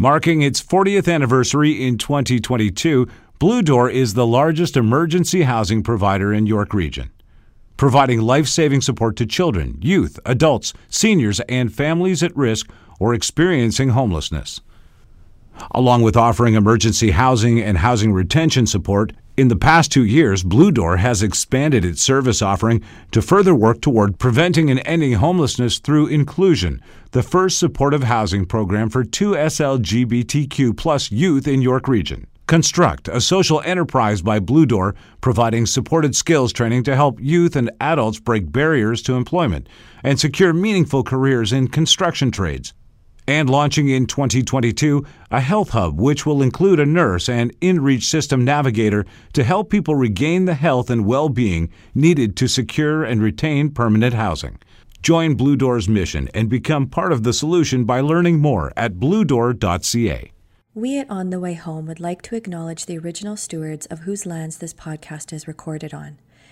Marking its 40th anniversary in 2022, Blue Door is the largest emergency housing provider in York Region, providing life saving support to children, youth, adults, seniors, and families at risk or experiencing homelessness. Along with offering emergency housing and housing retention support, in the past two years, Blue Door has expanded its service offering to further work toward preventing and ending homelessness through inclusion, the first supportive housing program for two SLGBTQ plus youth in York Region. Construct, a social enterprise by Blue Door, providing supported skills training to help youth and adults break barriers to employment and secure meaningful careers in construction trades and launching in 2022 a health hub which will include a nurse and InReach system navigator to help people regain the health and well being needed to secure and retain permanent housing. Join Blue Door's mission and become part of the solution by learning more at bluedoor.ca. We at On the Way Home would like to acknowledge the original stewards of whose lands this podcast is recorded on.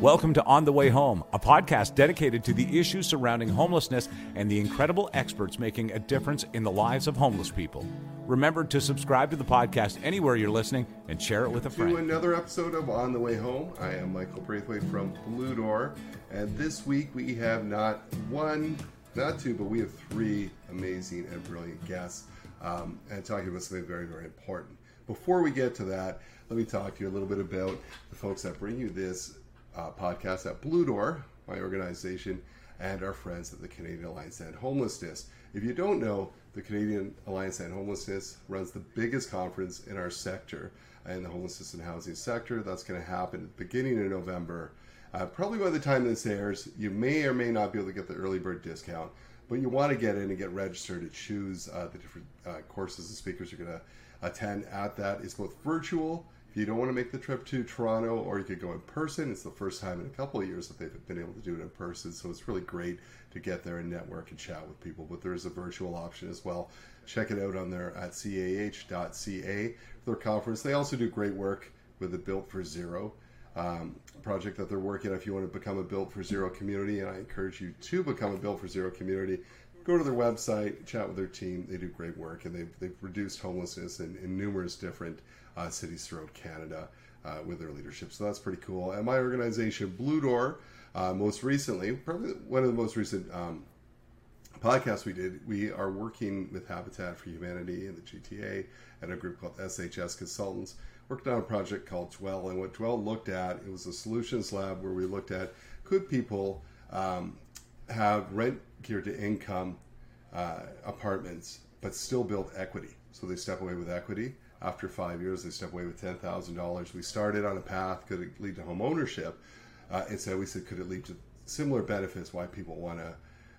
Welcome to On the Way Home, a podcast dedicated to the issues surrounding homelessness and the incredible experts making a difference in the lives of homeless people. Remember to subscribe to the podcast anywhere you're listening and share it with a friend. To another episode of On the Way Home. I am Michael Braithwaite from Blue Door, and this week we have not one, not two, but we have three amazing and brilliant guests um, and talking about something very, very important. Before we get to that, let me talk to you a little bit about the folks that bring you this uh, podcast at Blue Door, my organization, and our friends at the Canadian Alliance End Homelessness. If you don't know, the Canadian Alliance End Homelessness runs the biggest conference in our sector, in the homelessness and housing sector. That's going to happen beginning of November. Uh, probably by the time this airs, you may or may not be able to get the early bird discount, but you want to get in and get registered to choose uh, the different uh, courses and speakers you're going to attend at that. It's both virtual if you don't want to make the trip to Toronto, or you could go in person, it's the first time in a couple of years that they've been able to do it in person. So it's really great to get there and network and chat with people. But there is a virtual option as well. Check it out on there at cah.ca for their conference. They also do great work with the Built for Zero um, project that they're working on. If you want to become a Built for Zero community, and I encourage you to become a Built for Zero community, go to their website, chat with their team. They do great work, and they've, they've reduced homelessness in, in numerous different uh, cities throughout Canada uh, with their leadership. So that's pretty cool. And my organization, Blue Door, uh, most recently, probably one of the most recent um, podcasts we did, we are working with Habitat for Humanity and the GTA and a group called SHS Consultants. Worked on a project called Dwell, and what Dwell looked at, it was a solutions lab where we looked at could people um, have rent geared to income uh, apartments, but still build equity. So they step away with equity after five years, they step away with ten thousand dollars. We started on a path could it lead to home ownership, uh, and so we said could it lead to similar benefits? Why people want to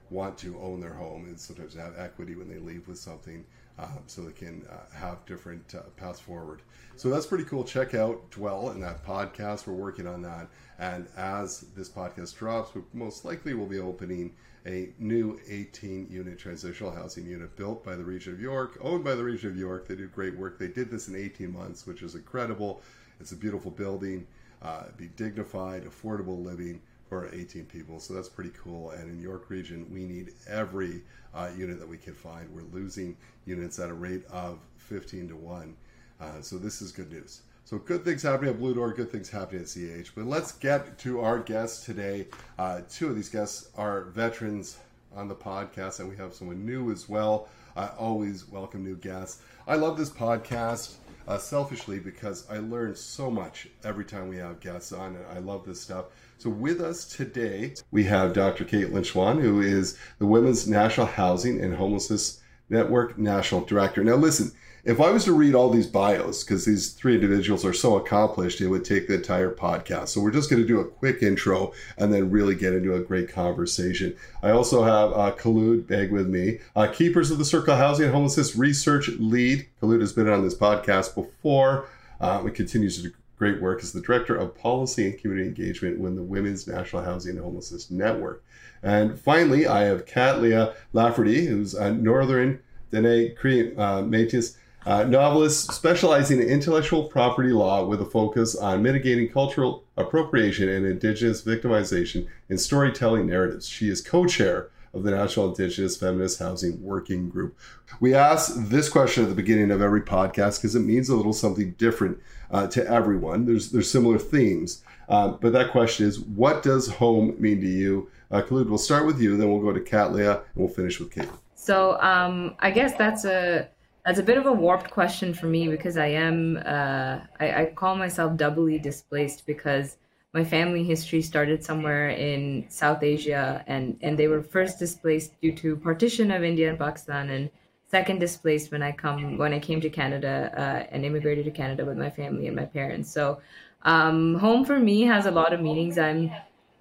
want to own their home and sometimes have equity when they leave with something, um, so they can uh, have different uh, paths forward. So that's pretty cool. Check out Dwell and that podcast. We're working on that, and as this podcast drops, we most likely will be opening a new 18 unit transitional housing unit built by the region of York, owned by the region of York. They do great work. They did this in 18 months, which is incredible. It's a beautiful building, uh, be dignified, affordable living for 18 people. So that's pretty cool. And in York region, we need every uh, unit that we can find. We're losing units at a rate of 15 to 1. Uh, so this is good news. So good things happening at Blue Door, good things happening at CH. But let's get to our guests today. Uh, two of these guests are veterans on the podcast, and we have someone new as well. I always welcome new guests. I love this podcast uh, selfishly because I learn so much every time we have guests on, and I love this stuff. So with us today, we have Dr. Kaitlin Schwan, who is the Women's National Housing and Homelessness Network National Director. Now, listen, if I was to read all these bios, because these three individuals are so accomplished, it would take the entire podcast. So we're just going to do a quick intro and then really get into a great conversation. I also have uh, Khulud Baig with me, uh, Keepers of the Circle Housing and Homelessness Research Lead. Khulud has been on this podcast before. Um, it continues to do great work as the Director of Policy and Community Engagement with the Women's National Housing and Homelessness Network. And finally, I have Katlia Lafferty, who's a Northern Dene Cree uh, Métis uh, novelist specializing in intellectual property law with a focus on mitigating cultural appropriation and Indigenous victimization in storytelling narratives. She is co chair of the National Indigenous Feminist Housing Working Group. We ask this question at the beginning of every podcast because it means a little something different uh, to everyone. There's there's similar themes, uh, but that question is, what does home mean to you? Uh, Khulud, we'll start with you, then we'll go to Katlia, and we'll finish with Kate. So um, I guess that's a that's a bit of a warped question for me because I am uh, I, I call myself doubly displaced because my family history started somewhere in South Asia, and and they were first displaced due to partition of India and Pakistan, and second displaced when I come when I came to Canada uh, and immigrated to Canada with my family and my parents. So, um, home for me has a lot of meanings. I'm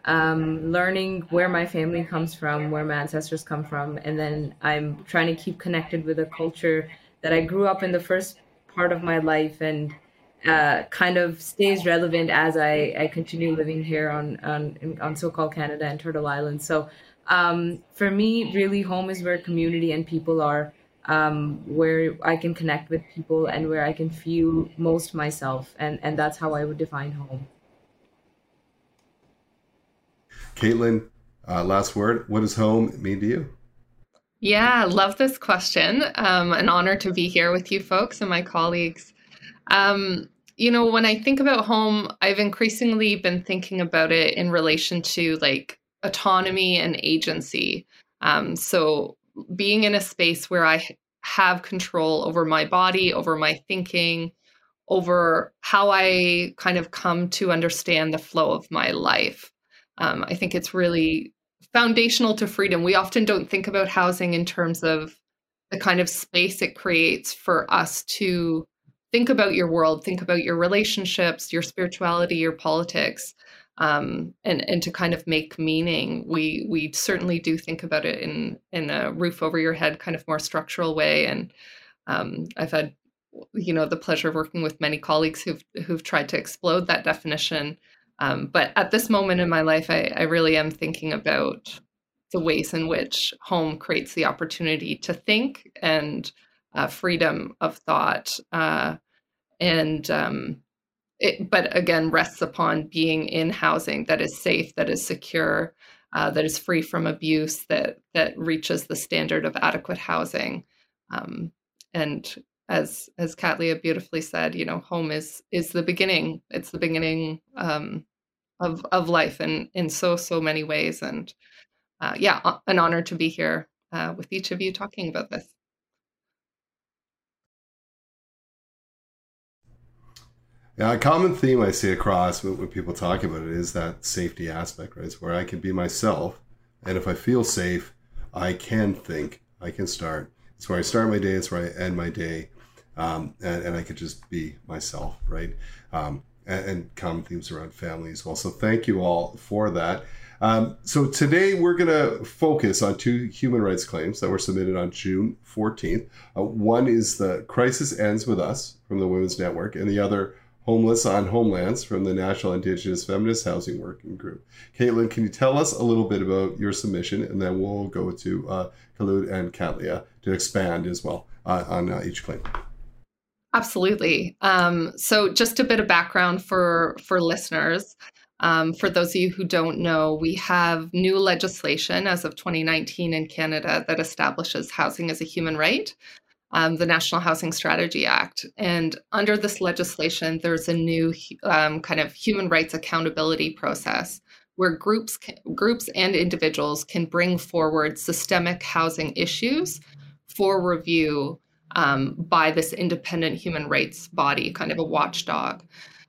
um, learning where my family comes from, where my ancestors come from, and then I'm trying to keep connected with a culture that I grew up in the first part of my life and uh, kind of stays relevant as I, I continue living here on on, on so-called Canada and Turtle Island. So um, for me, really, home is where community and people are, um, where I can connect with people and where I can feel most myself, and and that's how I would define home. Kaitlin, uh, last word. What does home mean to you? Yeah, love this question. Um, an honor to be here with you folks and my colleagues. Um, you know, when I think about home, I've increasingly been thinking about it in relation to like autonomy and agency. Um, so being in a space where I have control over my body, over my thinking, over how I kind of come to understand the flow of my life. Um, I think it's really foundational to freedom. We often don't think about housing in terms of the kind of space it creates for us to think about your world, think about your relationships, your spirituality, your politics, um, and and to kind of make meaning. We we certainly do think about it in in a roof over your head kind of more structural way. And um, I've had you know the pleasure of working with many colleagues who've who've tried to explode that definition. Um, but at this moment in my life, I, I really am thinking about the ways in which home creates the opportunity to think and uh, freedom of thought, uh, and um, it, but again rests upon being in housing that is safe, that is secure, uh, that is free from abuse, that that reaches the standard of adequate housing, um, and as as Katlia beautifully said, you know, home is is the beginning. It's the beginning um, of of life, in in so so many ways, and uh, yeah, an honor to be here uh, with each of you talking about this. Yeah, a common theme I see across when, when people talk about it is that safety aspect, right? It's where I can be myself, and if I feel safe, I can think, I can start. It's where I start my day, it's where I end my day, um, and, and, I could just be myself, right? Um, and, and, common themes around family as well. So thank you all for that. Um, so today we're going to focus on two human rights claims that were submitted on June 14th. Uh, one is the Crisis Ends With Us from the Women's Network, and the other Homeless on Homelands from the National Indigenous Feminist Housing Working Group. Kaitlin, can you tell us a little bit about your submission, and then we'll go to uh, Khulud and Katlia to expand as well uh, on uh, each claim. Absolutely. Um, so, just a bit of background for for listeners. Um, for those of you who don't know, we have new legislation as of 2019 in Canada that establishes housing as a human right, um, the National Housing Strategy Act. And under this legislation, there's a new um, kind of human rights accountability process where groups, groups and individuals can bring forward systemic housing issues for review um, by this independent human rights body, kind of a watchdog.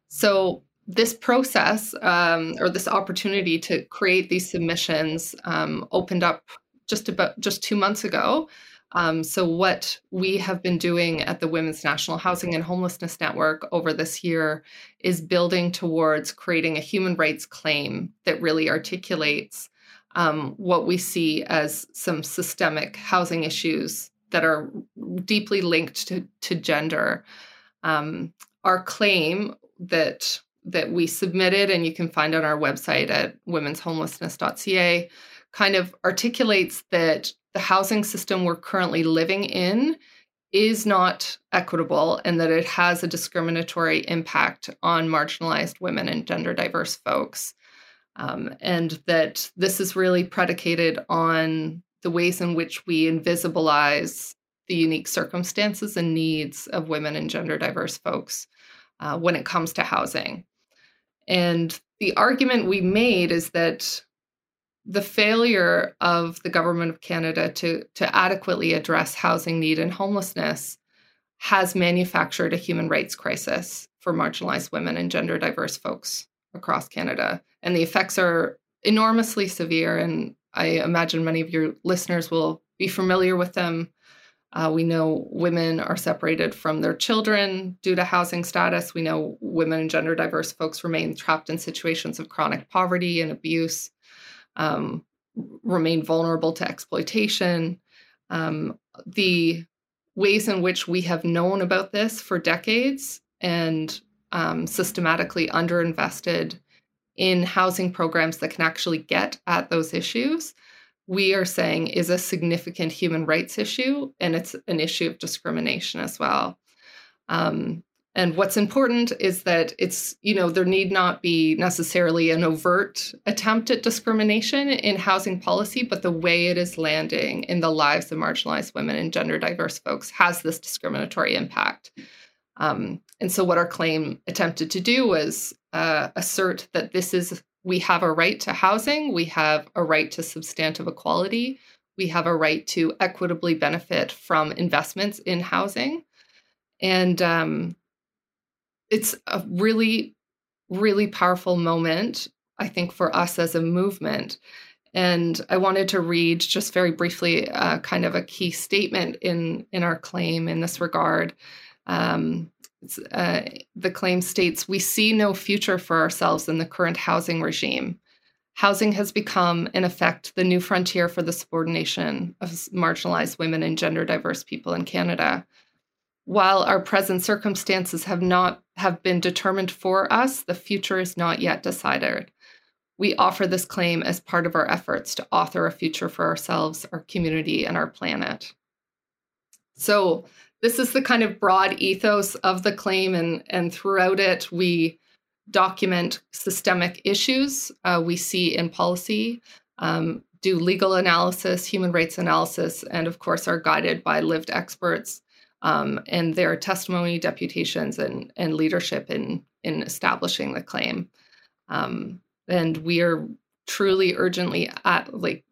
So this process um, or this opportunity to create these submissions um, opened up just about just two months ago. Um, so what we have been doing at the Women's National Housing and Homelessness Network over this year is building towards creating a human rights claim that really articulates um, what we see as some systemic housing issues that are deeply linked to, to gender. Um, our claim that that we submitted and you can find on our website at womenshomelessness.ca kind of articulates that the housing system we're currently living in is not equitable and that it has a discriminatory impact on marginalized women and gender diverse folks. Um, and that this is really predicated on the ways in which we invisibilize the unique circumstances and needs of women and gender diverse folks uh, when it comes to housing. And the argument we made is that the failure of the government of Canada to, to adequately address housing need and homelessness has manufactured a human rights crisis for marginalized women and gender diverse folks across Canada. And the effects are enormously severe. And I imagine many of your listeners will be familiar with them. Uh, we know women are separated from their children due to housing status. We know women and gender diverse folks remain trapped in situations of chronic poverty and abuse, um, remain vulnerable to exploitation. Um, the ways in which we have known about this for decades and um, systematically underinvested in housing programs that can actually get at those issues we are saying is a significant human rights issue and it's an issue of discrimination as well. Um, and what's important is that it's, you know, there need not be necessarily an overt attempt at discrimination in housing policy, but the way it is landing in the lives of marginalized women and gender diverse folks has this discriminatory impact. Um, and so, what our claim attempted to do was uh, assert that this is we have a right to housing, we have a right to substantive equality, we have a right to equitably benefit from investments in housing. And um, it's a really, really powerful moment, I think, for us as a movement. And I wanted to read just very briefly uh, kind of a key statement in, in our claim in this regard. Um, uh, the claim states we see no future for ourselves in the current housing regime. Housing has become, in effect, the new frontier for the subordination of marginalized women and gender diverse people in Canada. While our present circumstances have not have been determined for us, the future is not yet decided. We offer this claim as part of our efforts to author a future for ourselves, our community, and our planet. So, this is the kind of broad ethos of the claim, and, and throughout it, we document systemic issues uh, we see in policy, um, do legal analysis, human rights analysis, and of course, are guided by lived experts um, and their testimony, deputations, and, and leadership in, in establishing the claim. Um, and we are truly urgently at like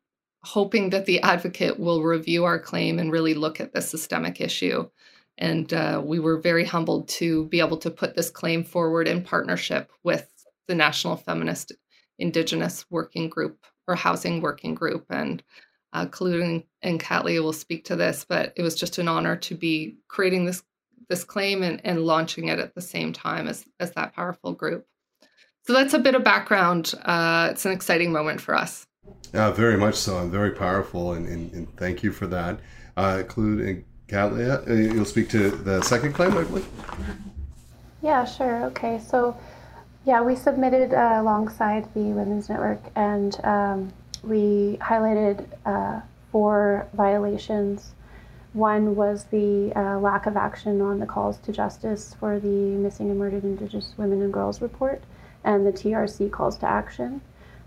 hoping that the advocate will review our claim and really look at the systemic issue. And uh, we were very humbled to be able to put this claim forward in partnership with the National Feminist Indigenous Working Group or Housing Working Group. And uh, and Katlia will speak to this, but it was just an honor to be creating this this claim and, and launching it at the same time as, as that powerful group. So that's a bit of background. Uh, it's an exciting moment for us. Yeah, very much so. And very powerful. And, and, and thank you for that. Uh, and Katlia, uh, you'll speak to the second claim, I believe. Yeah, sure. Okay. So, yeah, we submitted uh, alongside the Women's Network and um, we highlighted uh, four violations. One was the uh, lack of action on the calls to justice for the Missing and Murdered Indigenous Women and Girls report and the TRC calls to action.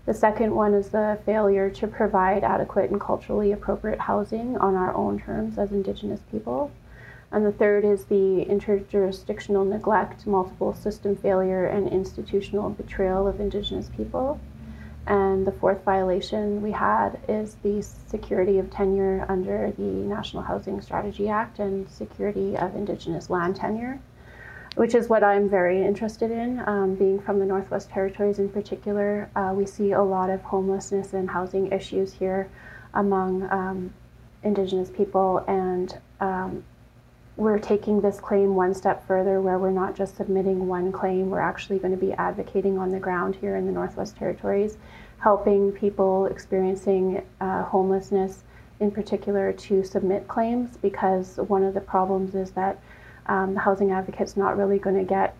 The second one is the failure to provide adequate and culturally appropriate housing on our own terms as Indigenous people. And the third is the interjurisdictional neglect, multiple system failure, and institutional betrayal of Indigenous people. And the fourth violation we had is the security of tenure under the National Housing Strategy Act and security of Indigenous land tenure which is what I'm very interested in. Um, being from the Northwest Territories in particular, uh, we see a lot of homelessness and housing issues here among um, Indigenous people, and um, we're taking this claim one step further where we're not just submitting one claim, we're actually going to be advocating on the ground here in the Northwest Territories, helping people experiencing uh, homelessness in particular to submit claims because one of the problems is that um, the housing advocate's not really going to get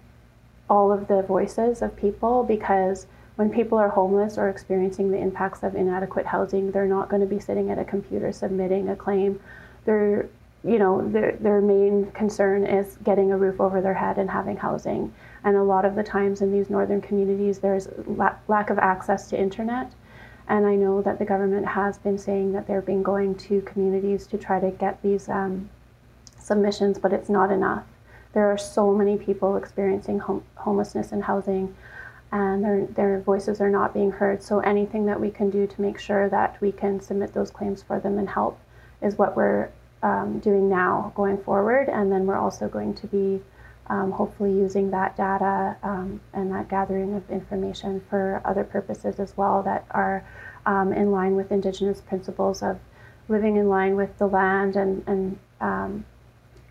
all of the voices of people because when people are homeless or experiencing the impacts of inadequate housing, they're not going to be sitting at a computer submitting a claim. They're, you know, their, their main concern is getting a roof over their head and having housing. And a lot of the times in these northern communities, there's la- lack of access to internet. And I know that the government has been saying that they've been going to communities to try to get these um, submissions, but it's not enough. There are so many people experiencing hom- homelessness and housing and their, their voices are not being heard. So anything that we can do to make sure that we can submit those claims for them and help is what we're um, doing now going forward. And then we're also going to be um, hopefully using that data um, and that gathering of information for other purposes as well that are um, in line with Indigenous principles of living in line with the land and, and um,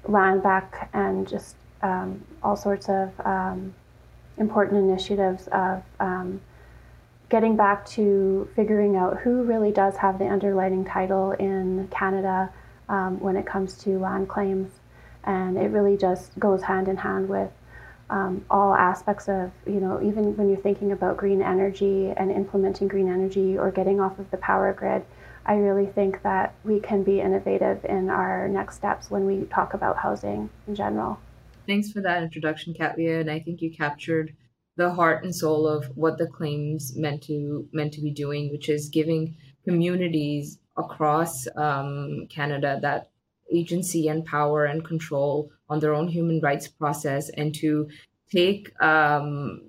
land back and just um, all sorts of important initiatives of um, getting back to figuring out who really does have the underlying title in Canada um, when it comes to land claims. And it really just goes hand in hand with um, all aspects of, you know, even when you're thinking about green energy and implementing green energy or getting off of the power grid, I really think that we can be innovative in our next steps when we talk about housing in general thanks for that introduction, Katlia. And I think you captured the heart and soul of what the claims meant to meant to be doing, which is giving communities across um, Canada that agency and power and control on their own human rights process and to take um,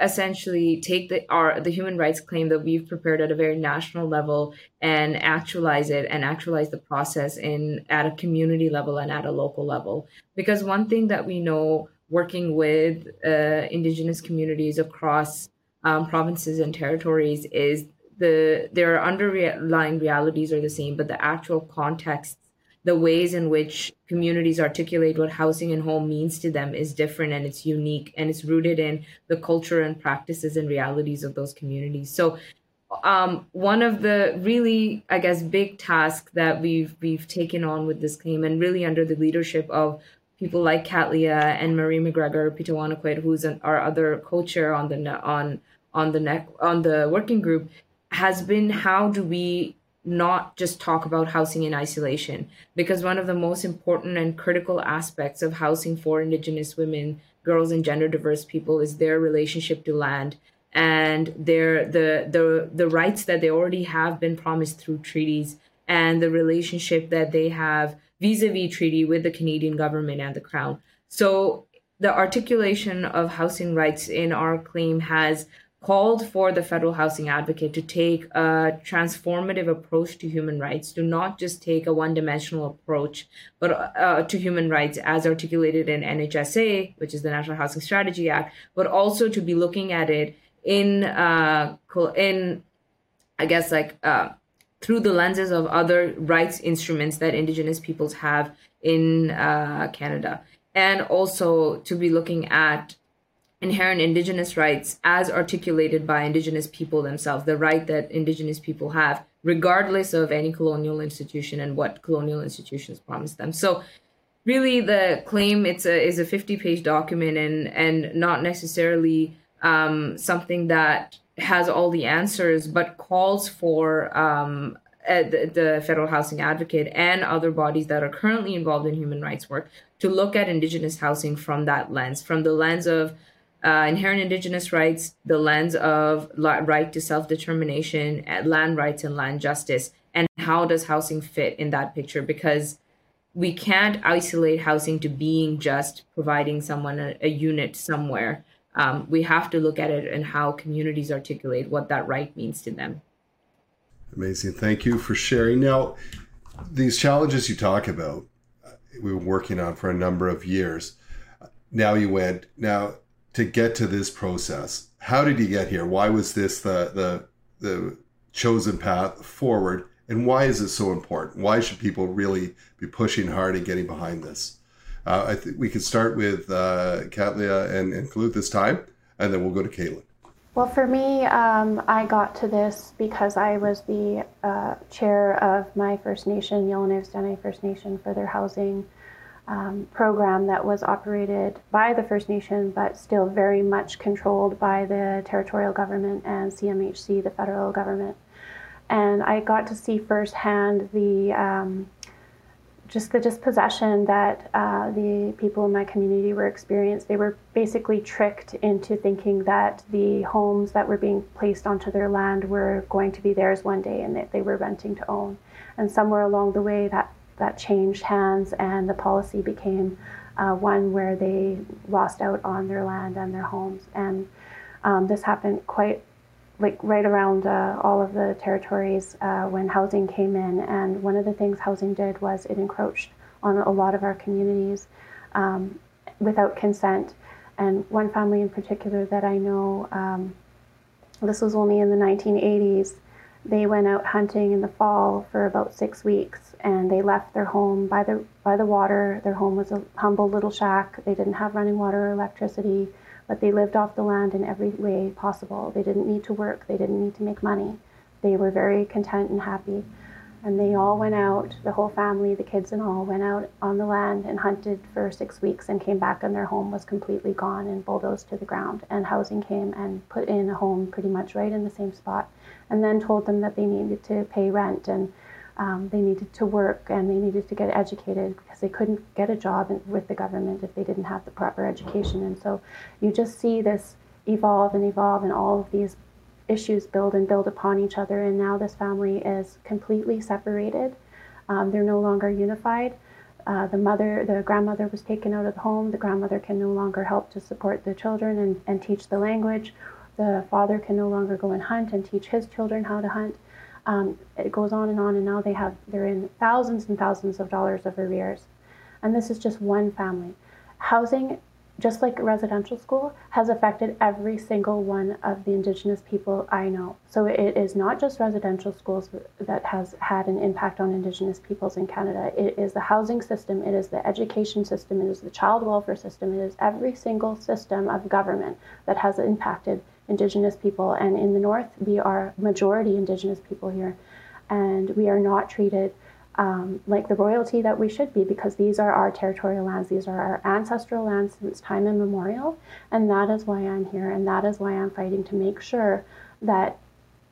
essentially take the our the human rights claim that we've prepared at a very national level and actualize it and actualize the process in at a community level and at a local level. Because one thing that we know working with uh, indigenous communities across um, provinces and territories is the their underlying realities are the same but the actual context the ways in which communities articulate what housing and home means to them is different and it's unique and it's rooted in the culture and practices and realities of those communities. So um, one of the really i guess big tasks that we've we've taken on with this claim and really under the leadership of people like Katlia and Marie McGregor Peter Pitawanakwat, who's an, our other co-chair on the on on the neck on the working group has been how do we not just talk about housing in isolation because one of the most important and critical aspects of housing for indigenous women girls and gender diverse people is their relationship to land and their the the the rights that they already have been promised through treaties and the relationship that they have vis-a-vis treaty with the Canadian government and the crown. So the articulation of housing rights in our claim has called for the federal housing advocate to take a transformative approach to human rights, to not just take a one dimensional approach, but uh, to human rights as articulated in NHSA, which is the National Housing Strategy Act, but also to be looking at it in, uh, in I guess, like uh, through the lenses of other rights instruments that Indigenous peoples have in uh, Canada. And also to be looking at inherent indigenous rights as articulated by indigenous people themselves the right that indigenous people have regardless of any colonial institution and what colonial institutions promised them. So really the claim it's a is a 50 page document and and not necessarily um, something that has all the answers but calls for um, the, the federal housing advocate and other bodies that are currently involved in human rights work to look at indigenous housing from that lens from the lens of uh, inherent indigenous rights, the lens of right to self determination, land rights, and land justice. And how does housing fit in that picture? Because we can't isolate housing to being just providing someone a, a unit somewhere. Um, we have to look at it and how communities articulate what that right means to them. Amazing. Thank you for sharing. Now, these challenges you talk about, uh, we were working on for a number of years. Now you went, now to get to this process? How did you get here? Why was this the the the chosen path forward? And why is it so important? Why should people really be pushing hard and getting behind this? Uh, I think we could start with uh, Katlia and, Khulud this time, and then we'll go to Kaitlin. Well, for me, um, I got to this because I was the uh, chair of my First Nation, Yellowknives Dene First Nation, for their housing um, program that was operated by the First Nation, but still very much controlled by the territorial government and CMHC, the federal government. And I got to see firsthand the um, just the dispossession that uh, the people in my community were experienced. They were basically tricked into thinking that the homes that were being placed onto their land were going to be theirs one day and that they were renting to own. And somewhere along the way, that, that changed hands and the policy became uh, one where they lost out on their land and their homes. And um, this happened quite like right around uh, all of the territories uh, when housing came in. And one of the things housing did was it encroached on a lot of our communities um, without consent. And one family in particular that I know, um, this was only in the 1980s, they went out hunting in the fall for about six weeks and they left their home by the by the water. Their home was a humble little shack. They didn't have running water or electricity but they lived off the land in every way possible. They didn't need to work, they didn't need to make money. They were very content and happy. And they all went out, the whole family, the kids and all, went out on the land and hunted for six weeks and came back, and their home was completely gone and bulldozed to the ground. And housing came and put in a home pretty much right in the same spot, and then told them that they needed to pay rent and um, they needed to work and they needed to get educated because they couldn't get a job with the government if they didn't have the proper education. And so you just see this evolve and evolve, and all of these issues build and build upon each other. And now this family is completely separated. Um, they're no longer unified. Uh, the mother, the grandmother was taken out of the home. The grandmother can no longer help to support the children and, and teach the language. The father can no longer go and hunt and teach his children how to hunt. Um, it goes on and on, and now they have they're in thousands and thousands of dollars of arrears, and this is just one family. Housing, just like residential school, has affected every single one of the Indigenous people I know. So it is not just residential schools that has had an impact on Indigenous peoples in Canada. It is the housing system, it is the education system, it is the child welfare system, it is every single system of government that has impacted Indigenous people. And in the North, we are majority Indigenous people here. And we are not treated um, like the royalty that we should be because these are our territorial lands. These are our ancestral lands since time immemorial. And that is why I'm here. And that is why I'm fighting to make sure that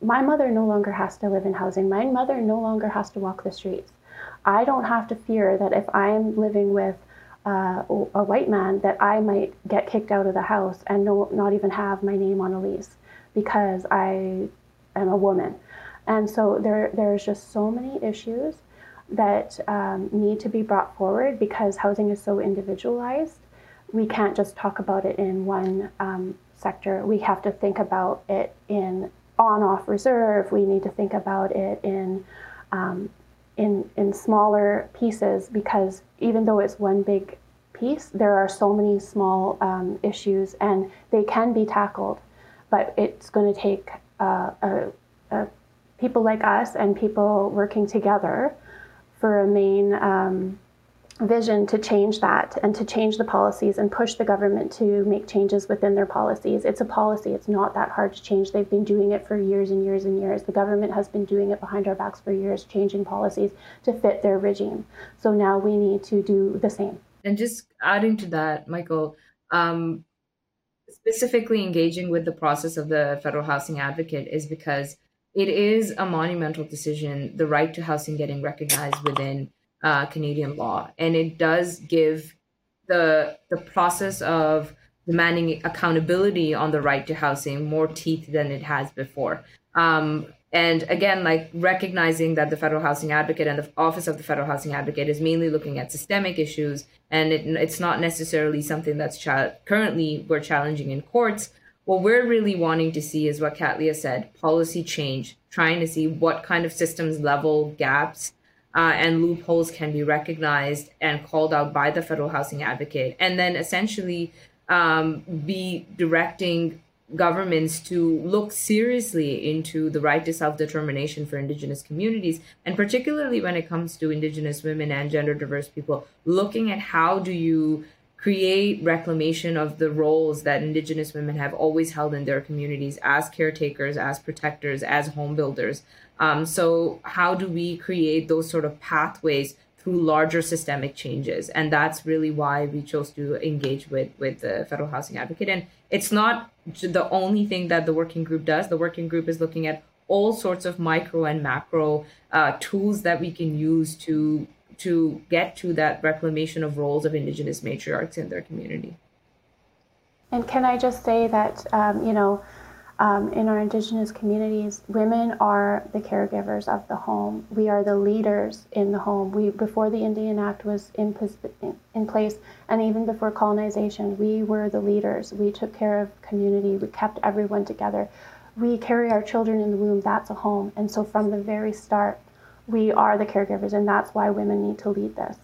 my mother no longer has to live in housing. My mother no longer has to walk the streets. I don't have to fear that if I'm living with uh, a white man that I might get kicked out of the house and no, not even have my name on a lease because I am a woman. And so there, there's just so many issues that um, need to be brought forward because housing is so individualized. We can't just talk about it in one um, sector. We have to think about it in on-off reserve. We need to think about it in um, in in smaller pieces because even though it's one big piece, there are so many small um, issues and they can be tackled, but it's going to take uh, a, a people like us and people working together for a main um, vision to change that and to change the policies and push the government to make changes within their policies. It's a policy, it's not that hard to change. They've been doing it for years and years and years. The government has been doing it behind our backs for years, changing policies to fit their regime. So now we need to do the same. And just adding to that, Michael, um, specifically engaging with the process of the federal housing advocate is because it is a monumental decision, the right to housing getting recognized within uh, Canadian law, and it does give the the process of demanding accountability on the right to housing more teeth than it has before. Um, and again, like recognizing that the federal housing advocate and the office of the federal housing advocate is mainly looking at systemic issues, and it, it's not necessarily something that's cha- currently we're challenging in courts. What we're really wanting to see is what Katlia said: policy change, trying to see what kind of systems level gaps uh, and loopholes can be recognized and called out by the federal housing advocate, and then essentially um, be directing governments to look seriously into the right to self determination for Indigenous communities, and particularly when it comes to Indigenous women and gender diverse people, looking at how do you create reclamation of the roles that Indigenous women have always held in their communities as caretakers, as protectors, as home builders. Um, so, how do we create those sort of pathways through larger systemic changes? And that's really why we chose to engage with with the federal housing advocate. And it's not the only thing that the working group does. The working group is looking at all sorts of micro and macro uh, tools that we can use to to get to that reclamation of roles of indigenous matriarchs in their community and can i just say that um, you know um, in our Indigenous communities, women are the caregivers of the home. We are the leaders in the home. We before the Indian Act was in, in place, and even before colonization, we were the leaders. We took care of community. We kept everyone together. We carry our children in the womb. That's a home. And so from the very start, we are the caregivers, and that's why women need to lead this.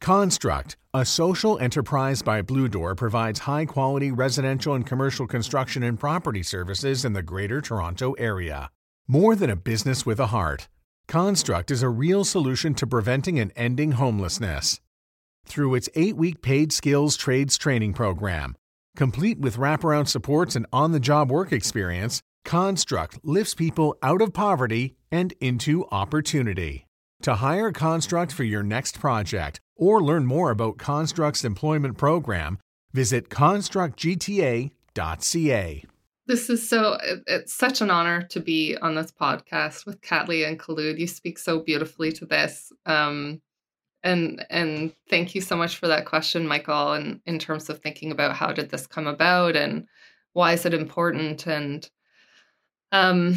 Construct, a social enterprise by Blue Door, provides high quality residential and commercial construction and property services in the Greater Toronto Area. More than a business with a heart, Construct is a real solution to preventing and ending homelessness. Through its eight week paid skills trades training program, complete with wraparound supports and on the job work experience, Construct lifts people out of poverty and into opportunity. To hire Construct for your next project or learn more about Construct's employment program, visit constructgta.ca. This is so, it's such an honor to be on this podcast with Katlia and Khulud. You speak so beautifully to this. Um, and and thank you so much for that question, Michael. And in terms of thinking about how did this come about and why is it important? And um,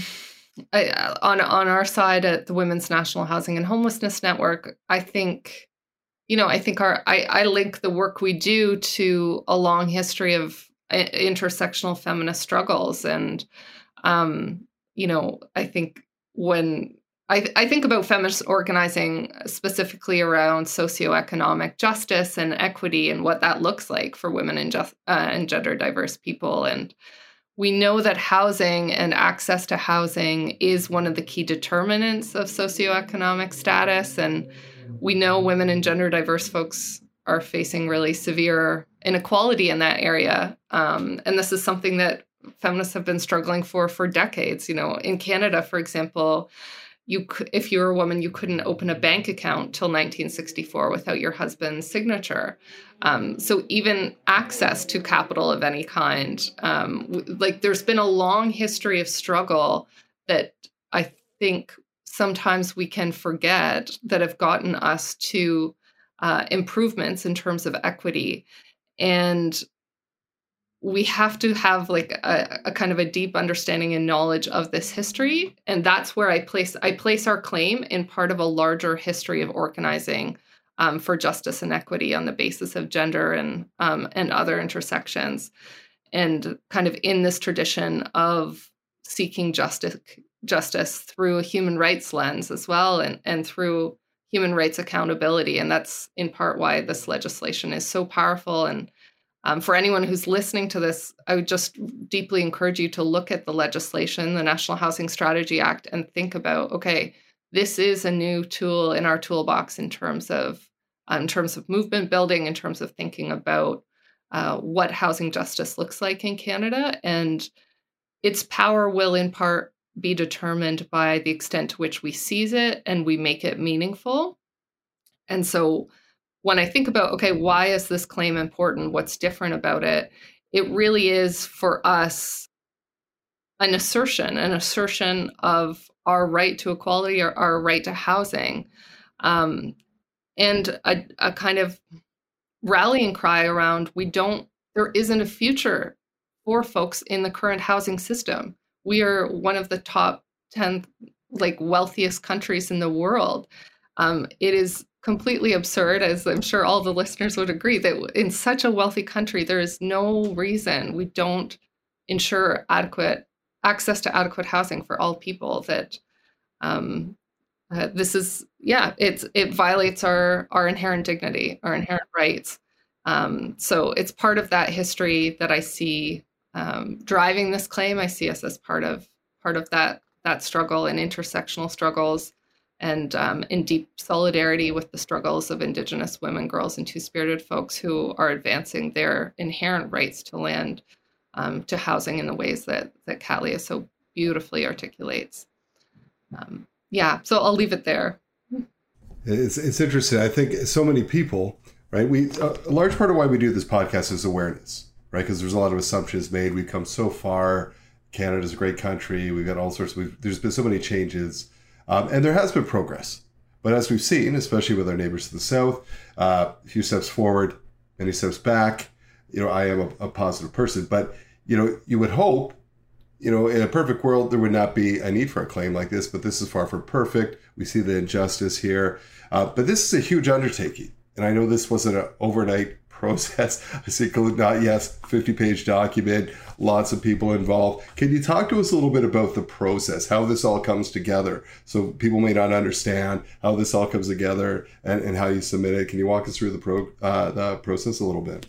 I, on on our side at the Women's National Housing and Homelessness Network, I think, you know, I think our I, I link the work we do to a long history of uh, intersectional feminist struggles, and um, you know, I think when I, I think about feminist organizing specifically around socioeconomic justice and equity and what that looks like for women and, just, uh, and gender diverse people. And we know that housing and access to housing is one of the key determinants of socioeconomic status. And we know women and gender diverse folks are facing really severe inequality in that area. Um, and this is something that feminists have been struggling for for decades. You know, in Canada, for example, you if you were a woman you couldn't open a bank account till 1964 without your husband's signature. Um, so even access to capital of any kind um, like there's been a long history of struggle that i think sometimes we can forget that have gotten us to uh, improvements in terms of equity. And we have to have like a, a, kind of a deep understanding and knowledge of this history and that's where i place i place our claim in part of a larger history of organizing um, for justice and equity on the basis of gender and um, and other intersections. And kind of in this tradition of seeking justice justice through a human rights lens as well and and through human rights accountability and that's in part why this legislation is so powerful and um, for anyone who's listening to this, I would just deeply encourage you to look at the legislation, the National Housing Strategy Act, and think about okay, this is a new tool in our toolbox in terms of uh, in terms of movement building, in terms of thinking about uh, what housing justice looks like in Canada, and its power will in part be determined by the extent to which we seize it and we make it meaningful. And so when I think about, okay, why is this claim important? What's different about it? It really is for us an assertion, an assertion of our right to equality or our right to housing, um, and a, a kind of rallying cry around we don't, there isn't a future for folks in the current housing system. We are one of the top 10 like wealthiest countries in the world. Um, it is completely absurd, as I'm sure all the listeners would agree, that in such a wealthy country, there is no reason we don't ensure adequate access to adequate housing for all people. That um, uh, this is, yeah, it's it violates our our inherent dignity, our inherent rights. Um, so it's part of that history that I see um, driving this claim. I see us as part of part of that that struggle and intersectional struggles and um, in deep solidarity with the struggles of Indigenous women, girls, and Two Spirited folks who are advancing their inherent rights to land, um, to housing in the ways that that Katlia so beautifully articulates. Um, yeah, so I'll leave it there. It's, it's interesting. I think so many people, right? We a large part of why we do this podcast is awareness, right? Because there's a lot of assumptions made. We've come so far. Canada's a great country. We've got all sorts. Of, there's been so many changes, um, and there has been progress. But as we've seen, especially with our neighbors to the south, uh, a few steps forward, many steps back. You know, I am a, a positive person, but you know, you would hope you know, in a perfect world, there would not be a need for a claim like this, but this is far from perfect. We see the injustice here. Uh, but this is a huge undertaking. And I know this wasn't an overnight process. I see, not yes, 50 page document, lots of people involved. Can you talk to us a little bit about the process, how this all comes together? So people may not understand how this all comes together and, and how you submit it. Can you walk us through the, pro, uh, the process a little bit?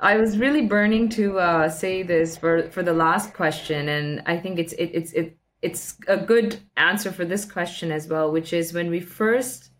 I was really burning to uh, say this for, for the last question, and I think it's it, it's it, it's a good answer for this question as well, which is when we first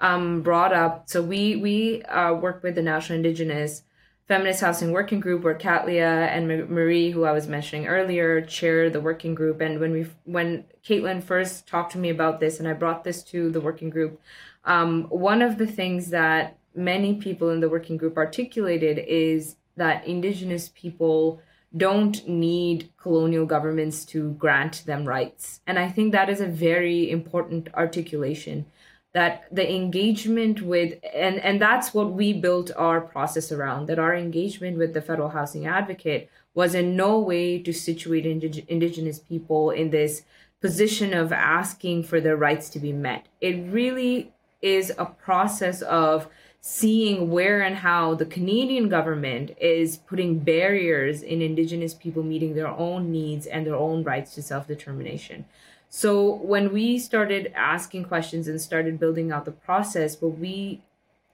um, brought up. So we we uh, work with the National Indigenous Feminist Housing Working Group, where Katlia and Marie, who I was mentioning earlier, chair the working group. And when we when Kaitlin first talked to me about this, and I brought this to the working group, um, one of the things that many people in the working group articulated is that indigenous people don't need colonial governments to grant them rights. And I think that is a very important articulation that the engagement with and and that's what we built our process around that our engagement with the federal housing advocate was in no way to situate indig- indigenous people in this position of asking for their rights to be met it really is a process of seeing where and how the Canadian government is putting barriers in Indigenous people meeting their own needs and their own rights to self determination. So when we started asking questions and started building out the process, what we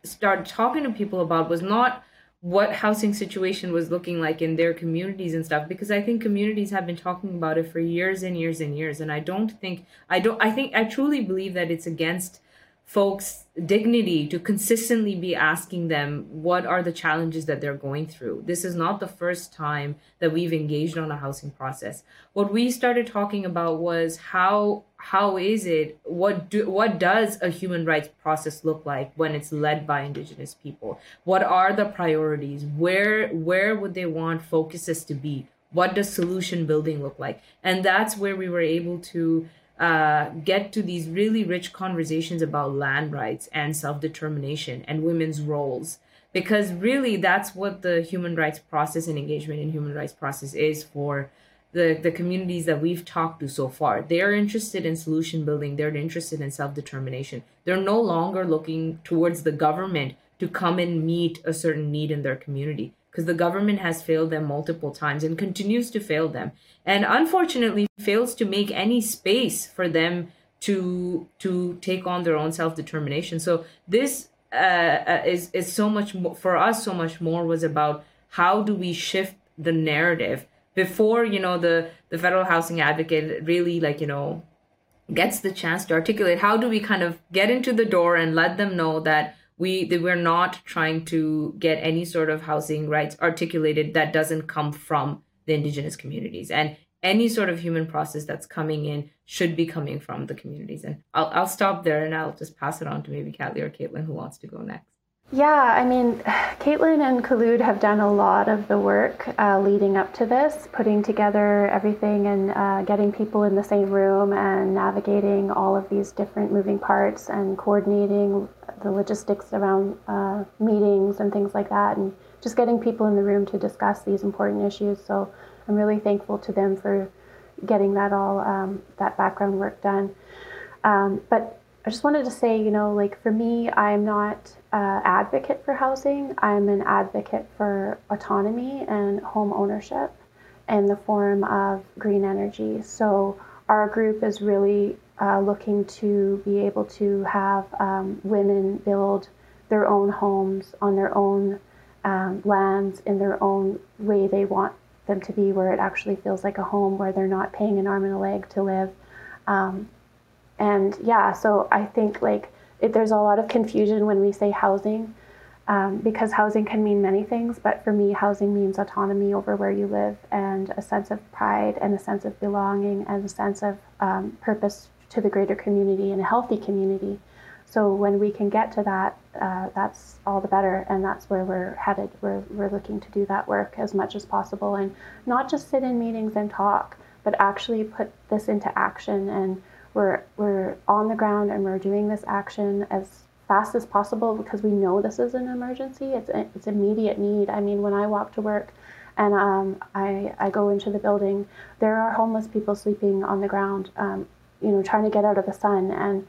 started talking to people about was not what housing situation was looking like in their communities and stuff because i think communities have been talking about it for years and years and years. And i don't think i don't i think i truly believe that it's against folks dignity to consistently be asking them what are the challenges that they're going through? This is not the first time that we've engaged on a housing process. What we started talking about was how how is it what do what does a human rights process look like when it's led by indigenous people? What are the priorities? Where where would they want focuses to be? What does solution building look like? And that's where we were able to uh, get to these really rich conversations about land rights and self determination and women's roles. Because really, that's what the human rights process and engagement in human rights process is for the, the communities that we've talked to so far. They're interested in solution building, they're interested in self determination. They're no longer looking towards the government to come and meet a certain need in their community because the government has failed them multiple times and continues to fail them and unfortunately fails to make any space for them to to take on their own self-determination. So this uh, uh, is is so much more, for us so much more was about how do we shift the narrative before you know the the federal housing advocate really like you know gets the chance to articulate how do we kind of get into the door and let them know that we we're not trying to get any sort of housing rights articulated that doesn't come from the indigenous communities. And any sort of human process that's coming in should be coming from the communities. And i'll, I'll stop there and i'll just pass it on to maybe Katli or Kaitlin who wants to go next. Yeah, I mean, Kaitlin and Khulud have done a lot of the work uh, leading up to this, putting together everything and uh, getting people in the same room and navigating all of these different moving parts and coordinating the logistics around uh, meetings and things like that, and just getting people in the room to discuss these important issues. So I'm really thankful to them for getting that all um, that background work done. Um, but I just wanted to say, you know, like for me, I'm not an advocate for housing. I'm an advocate for autonomy and home ownership in the form of green energy. So our group is really uh, looking to be able to have um, women build their own homes on their own um, lands in their own way they want them to be, where it actually feels like a home, where they're not paying an arm and a leg to live. Um, and yeah, so I think like it, there's a lot of confusion when we say housing. Um, because housing can mean many things, but for me, housing means autonomy over where you live and a sense of pride and a sense of belonging and a sense of um, purpose to the greater community and a healthy community. So when we can get to that, uh, that's all the better, and that's where we're headed. We're, we're looking to do that work as much as possible, and not just sit in meetings and talk, but actually put this into action. And we're we're on the ground and we're doing this action as fast as possible because we know this is an emergency. It's it's immediate need. I mean, when I walk to work and um, I, I go into the building, there are homeless people sleeping on the ground, um, you know, trying to get out of the sun, and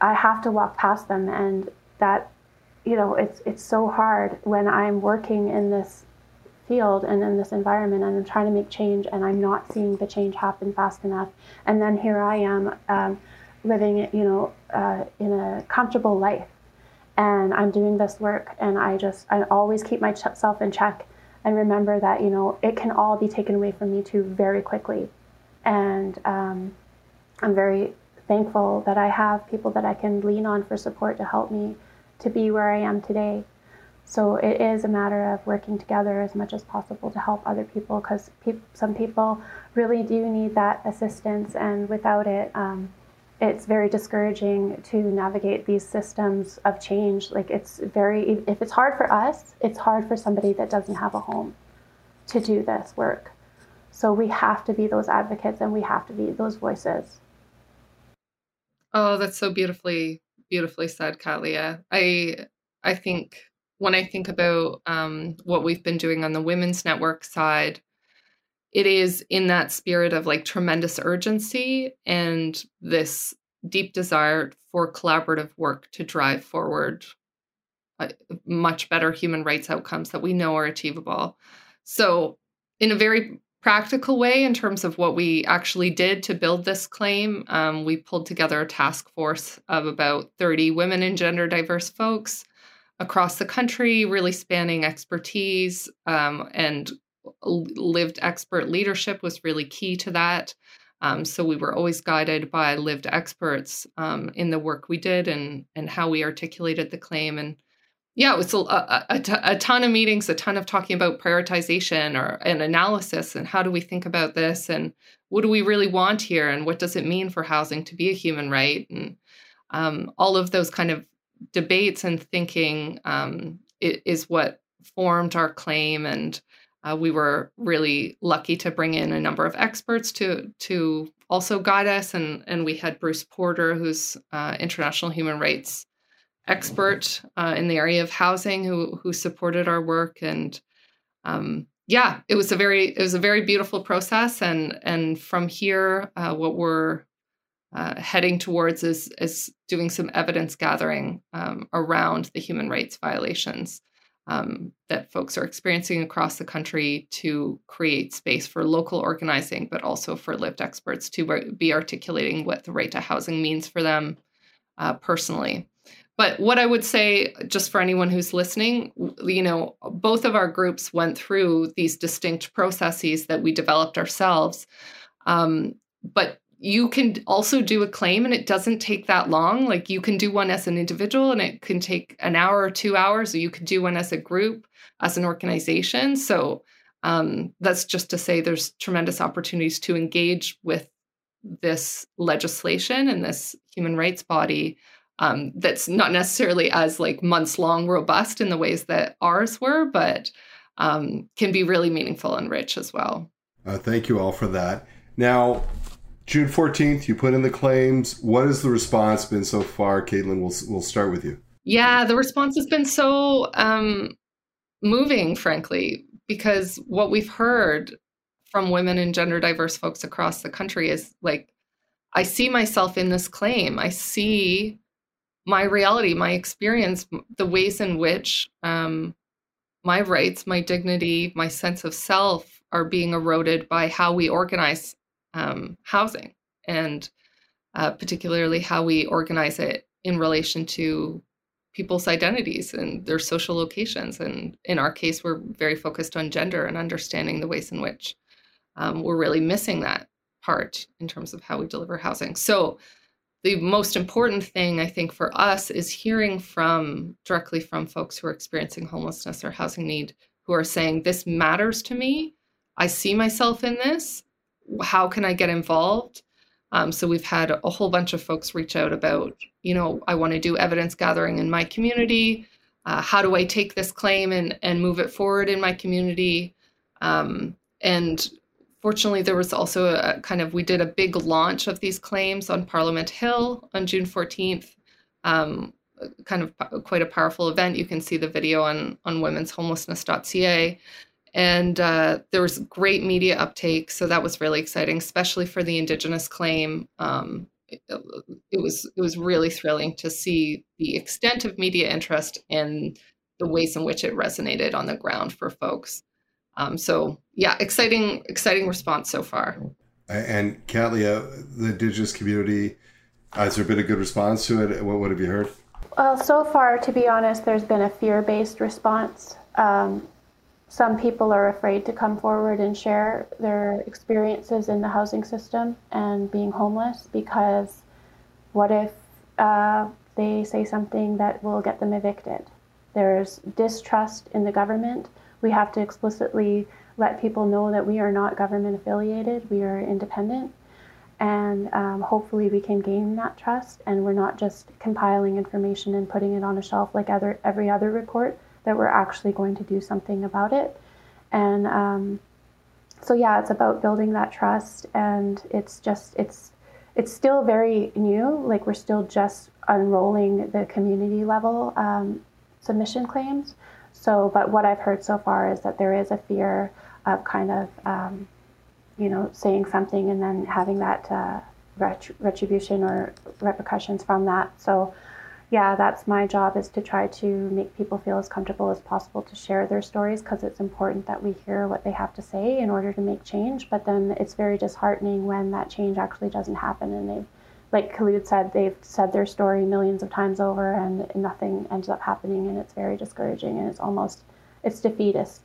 I have to walk past them, and that, you know, it's it's so hard when I'm working in this field and in this environment, and I'm trying to make change, and I'm not seeing the change happen fast enough, and then here I am. Um, living, you know, uh, in a comfortable life, and I'm doing this work, and I just I always keep myself in check and remember that you know it can all be taken away from me too very quickly and um, i'm very thankful that i have people that i can lean on for support to help me to be where i am today so it is a matter of working together as much as possible to help other people because pe- some people really do need that assistance and without it um, it's very discouraging to navigate these systems of change. Like it's very, if it's hard for us, it's hard for somebody that doesn't have a home to do this work. So we have to be those advocates and we have to be those voices. Oh, that's so beautifully, beautifully said, Kalia. I, I think when I think about um, what we've been doing on the women's network side, it is in that spirit of like tremendous urgency and this deep desire for collaborative work to drive forward uh, much better human rights outcomes that we know are achievable. So, in a very practical way, in terms of what we actually did to build this claim, um, we pulled together a task force of about 30 women and gender diverse folks across the country, really spanning expertise um, and lived expert leadership was really key to that. Um, so we were always guided by lived experts um, in the work we did and and how we articulated the claim. And yeah, it was a, a ton of meetings, a ton of talking about prioritization or an analysis and how do we think about this and what do we really want here and what does it mean for housing to be a human right? And um, all of those kind of debates and thinking um, is what formed our claim and uh, we were really lucky to bring in a number of experts to to also guide us, and and we had Bruce Porter, who's uh, international human rights expert uh, in the area of housing, who who supported our work, and um, yeah, it was a very it was a very beautiful process, and and from here, uh, what we're uh, heading towards is is doing some evidence gathering um, around the human rights violations um, that folks are experiencing across the country to create space for local organizing, but also for lived experts to be articulating what the right to housing means for them uh, personally. But what I would say, just for anyone who's listening, you know, both of our groups went through these distinct processes that we developed ourselves. Um, but you can also do a claim and it doesn't take that long. Like you can do one as an individual and it can take an hour or two hours, or you could do one as a group, as an organization. So um, that's just to say there's tremendous opportunities to engage with this legislation and this human rights body um, that's not necessarily as like months long robust in the ways that ours were, but um, can be really meaningful and rich as well. Uh, thank you all for that. Now, June 14th, you put in the claims. What has the response been so far? Kaitlin, we'll, we'll start with you. Yeah, the response has been so um, moving, frankly, because what we've heard from women and gender diverse folks across the country is like, I see myself in this claim. I see my reality, my experience, the ways in which um, my rights, my dignity, my sense of self are being eroded by how we organize um, housing and uh, particularly how we organize it in relation to people's identities and their social locations. And in our case, we're very focused on gender and understanding the ways in which um, we're really missing that part in terms of how we deliver housing. So, the most important thing I think for us is hearing from directly from folks who are experiencing homelessness or housing need who are saying, This matters to me. I see myself in this how can I get involved? Um, so we've had a whole bunch of folks reach out about, you know, I want to do evidence gathering in my community. Uh, how do I take this claim and, and move it forward in my community? Um, and fortunately, there was also a kind of, we did a big launch of these claims on Parliament Hill on June 14th. Um, kind of quite a powerful event. You can see the video on on womenshomelessness.ca. And uh, there was great media uptake, so that was really exciting, especially for the Indigenous claim. Um, it, it, was it was really thrilling to see the extent of media interest and the ways in which it resonated on the ground for folks. Um, so yeah, exciting exciting response so far. And Katlia, the Indigenous community, has there been a good response to it? What, what have you heard? Well, so far, to be honest, there's been a fear based response. Um, some people are afraid to come forward and share their experiences in the housing system and being homeless because what if uh, they say something that will get them evicted? There's distrust in the government. We have to explicitly let people know that we are not government affiliated, we are independent. And um, hopefully, we can gain that trust, and we're not just compiling information and putting it on a shelf like other every other report that we're actually going to do something about it. And um, so, yeah, it's about building that trust. And it's just, it's, it's still very new. Like we're still just unrolling the community level um, submission claims. So, but what I've heard so far is that there is a fear of kind of, um, you know, saying something and then having that uh, retribution or repercussions from that. So, yeah, that's my job is to try to make people feel as comfortable as possible to share their stories because it's important that we hear what they have to say in order to make change. But then it's very disheartening when that change actually doesn't happen and they've like Khulud said, they've said their story millions of times over and nothing ends up happening and it's very discouraging and it's almost it's defeatist.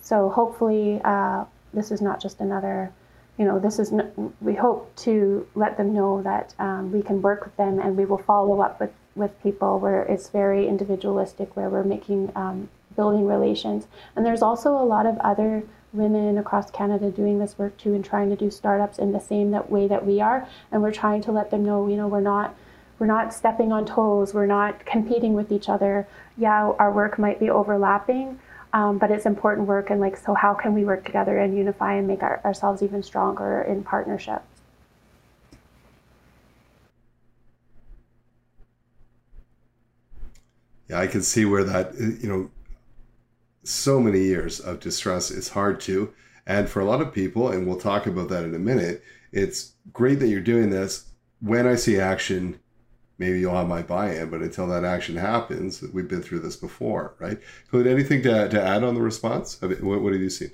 So hopefully uh, this is not just another you know, this is, we hope to let them know that um, we can work with them and we will follow up with with people where it's very individualistic, where we're making um, building relations. And there's also a lot of other women across Canada doing this work too and trying to do startups in the same that way that we are. And we're trying to let them know, you know, we're not we're not stepping on toes, we're not competing with each other. Yeah, our work might be overlapping, um, but it's important work. And like, so how can we work together and unify and make our, ourselves even stronger in partnership? yeah, I can see where that, you know, so many years of distress is hard to. And for a lot of people, and we'll talk about that in a minute, it's great that you're doing this. When I see action, maybe you'll have my buy-in, but until that action happens, we've been through this before, right? Khulud anything to, to add on the response? I mean, what, what have you seen?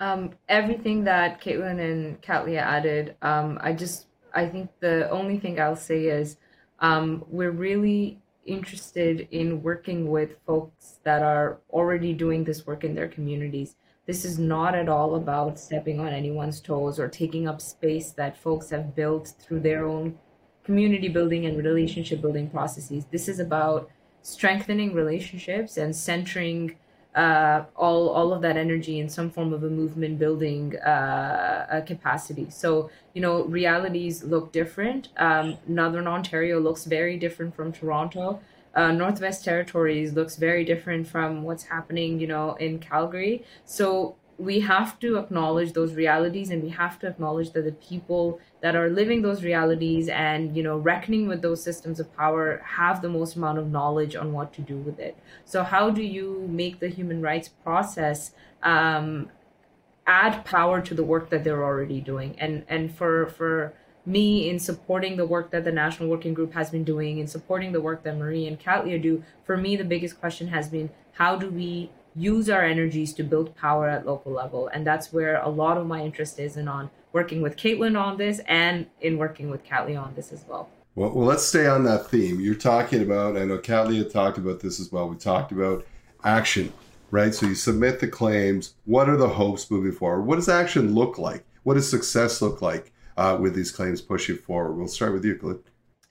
Um, everything that Kaitlin and Katlia added, um, I just, I think the only thing I'll say is um, we're really interested in working with folks that are already doing this work in their communities. This is not at all about stepping on anyone's toes or taking up space that folks have built through their own community building and relationship building processes. This is about strengthening relationships and centering uh, all all of that energy in some form of a movement building uh, capacity. So you know, realities look different. Um, Northern Ontario looks very different from Toronto. Uh, Northwest Territories looks very different from what's happening, you know, in Calgary. So we have to acknowledge those realities and we have to acknowledge that the people that are living those realities and you know reckoning with those systems of power have the most amount of knowledge on what to do with it so how do you make the human rights process um, add power to the work that they're already doing and and for for me in supporting the work that the national working group has been doing in supporting the work that marie and Katlia do for me the biggest question has been how do we use our energies to build power at local level. And that's where a lot of my interest is in on working with Kaitlin on this and in working with Katlia on this as well. Well, well, let's stay on that theme. You're talking about, I know Katlia talked about this as well. We talked about action, right? So you submit the claims. What are the hopes moving forward? What does action look like? What does success look like uh, with these claims pushing forward? We'll start with you, Clint.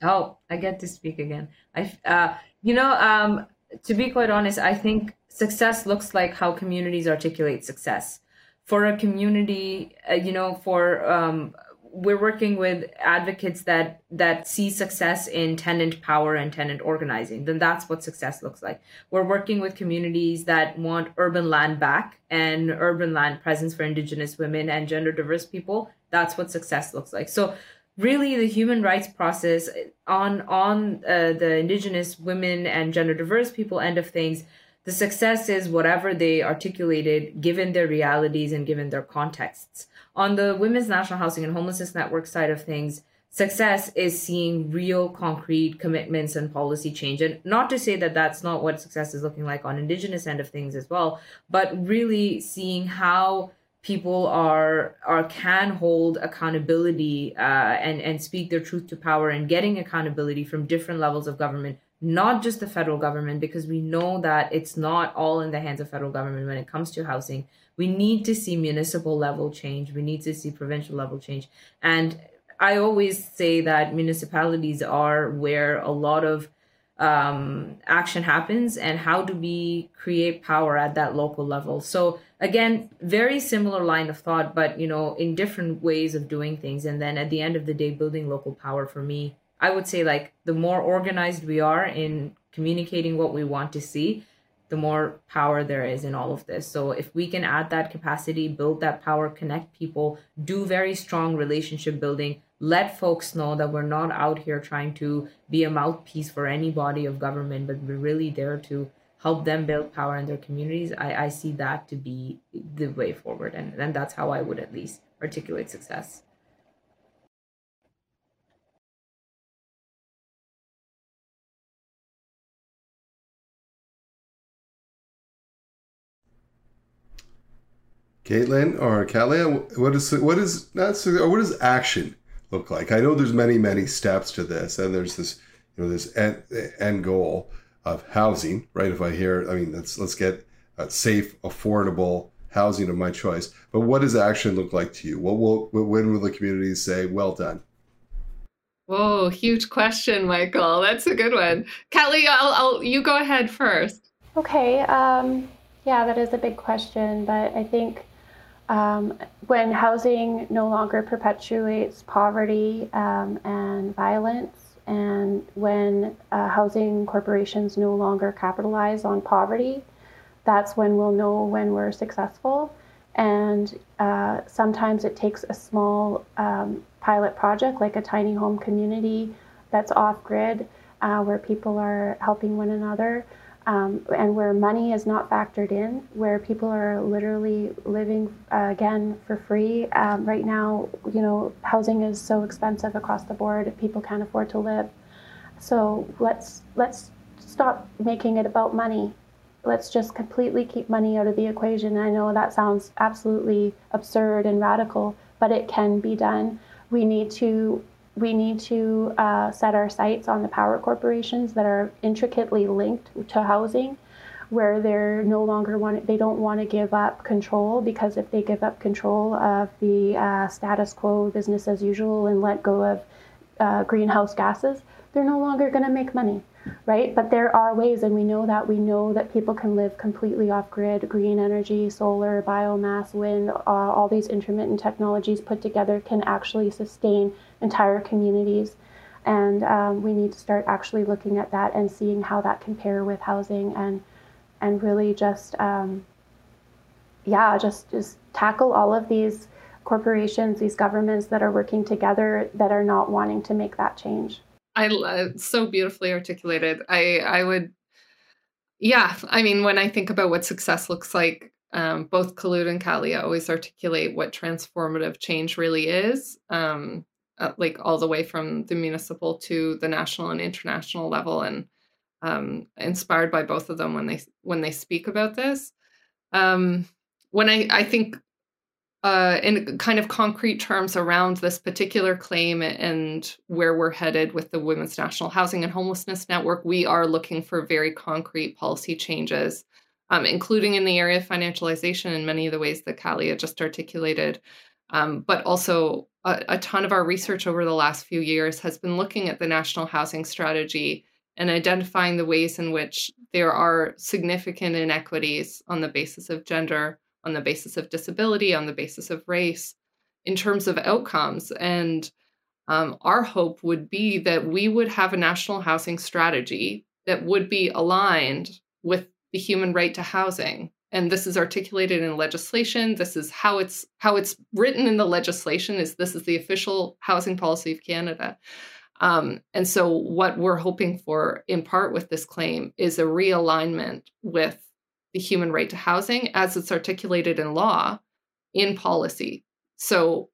Oh, I get to speak again. I, uh, you know, um, to be quite honest, I think success looks like how communities articulate success. For a community, uh, you know, for um, we're working with advocates that that see success in tenant power and tenant organizing. Then that's what success looks like. We're working with communities that want urban land back and urban land presence for indigenous women and gender diverse people. That's what success looks like. So really the human rights process on on uh, the indigenous women and gender diverse people end of things the success is whatever they articulated given their realities and given their contexts. On the women's national housing and homelessness network side of things success is seeing real concrete commitments and policy change. And not to say that that's not what success is looking like on indigenous end of things as well but really seeing how people are are can hold accountability uh, and and speak their truth to power and getting accountability from different levels of government not just the federal government because we know that it's not all in the hands of federal government when it comes to housing. We need to see municipal level change. We need to see provincial level change. And i always say that municipalities are where a lot of um, action happens and how do we create power at that local level. So again very similar line of thought but you know in different ways of doing things. And then at the end of the day building local power for me i would say like the more organized we are in communicating what we want to see the more power there is in all of this so if we can add that capacity build that power connect people do very strong relationship building let folks know that we're not out here trying to be a mouthpiece for any body of government, but we're really there to help them build power in their communities. I, I see that to be the way forward. And, and that's how I would at least articulate success. Kaitlin or Kalia, what is what is not what does action look like? I know there's many, many steps to this, and there's this, you know, this end, end goal of housing, right? If I hear, I mean, let's let's get safe, affordable housing of my choice. But what does action look like to you? What will when will the community say, "Well done"? Whoa, huge question, Michael. That's a good one. Kelly, I'll, I'll you go ahead first. Okay. Um, yeah, that is a big question, but I think um, when housing no longer perpetuates poverty um, and violence, and when uh, housing corporations no longer capitalize on poverty, that's when we'll know when we're successful. And uh, sometimes it takes a small um, pilot project, like a tiny home community that's off grid, uh, where people are helping one another um, and where money is not factored in, where people are literally living uh, again for free. Um, right now, you know, housing is so expensive across the board; people can't afford to live. So let's let's stop making it about money. Let's just completely keep money out of the equation. I know that sounds absolutely absurd and radical, but it can be done. We need to we need to uh, set our sights on the power corporations that are intricately linked to housing where they're no longer want they don't want to give up control because if they give up control of the uh, status quo business as usual and let go of uh, greenhouse gases they're no longer going to make money right? But there are ways and we know that we know that people can live completely off grid green energy solar biomass wind uh, all these intermittent technologies put together can actually sustain entire communities. And um, we need to start actually looking at that and seeing how that compare with housing and and really just um, yeah just just tackle all of these corporations, these governments that are working together that are not wanting to make that change. I love so beautifully articulated. I I would yeah, I mean when I think about what success looks like, um, both Khulud and Kalia always articulate what transformative change really is. Um, uh, like all the way from the municipal to the national and international level and um, inspired by both of them when they when they speak about this. Um, when I, I think uh, in kind of concrete terms around this particular claim and where we're headed with the Women's National Housing and Homelessness Network, we are looking for very concrete policy changes, um, including in the area of financialization in many of the ways that Kalia just articulated, um, but also a, a ton of our research over the last few years has been looking at the national housing strategy and identifying the ways in which there are significant inequities on the basis of gender, on the basis of disability, on the basis of race in terms of outcomes. And um, our hope would be that we would have a national housing strategy that would be aligned with the human right to housing. And this is articulated in legislation. This is how it's how it's written in the legislation. Is this is the official housing policy of Canada. Um, and so, what we're hoping for, in part, with this claim, is a realignment with the human right to housing as it's articulated in law in policy. So,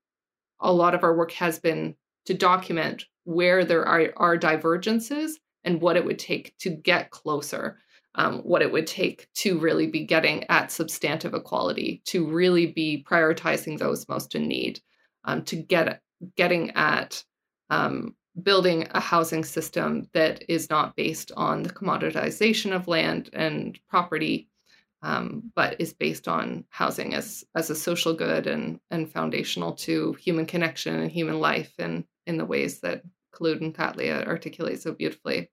a lot of our work has been to document where there are, are divergences and what it would take to get closer, um, what it would take to really be getting at substantive equality, to really be prioritizing those most in need, um, to get getting at um, building a housing system that is not based on the commoditization of land and property, um, but is based on housing as as a social good and and foundational to human connection and human life and in the ways that Khulud and Katlia articulate so beautifully.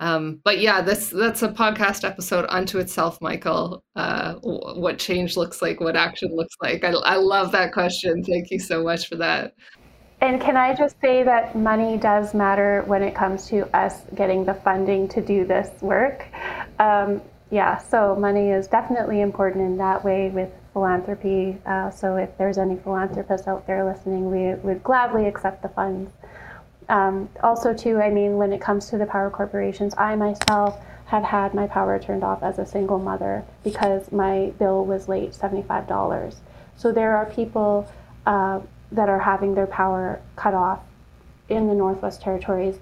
Um, but yeah, this that's a podcast episode unto itself, Michael. Uh, what change looks like, what action looks like. I, I love that question. Thank you so much for that. And can I just say that money does matter when it comes to us getting the funding to do this work? Um, yeah, so money is definitely important in that way with philanthropy. Uh, so if there's any philanthropists out there listening, we would gladly accept the funds. Um, also, too, I mean, when it comes to the power corporations, I myself have had my power turned off as a single mother because my bill was late $75. So there are people uh, that are having their power cut off in the Northwest Territories,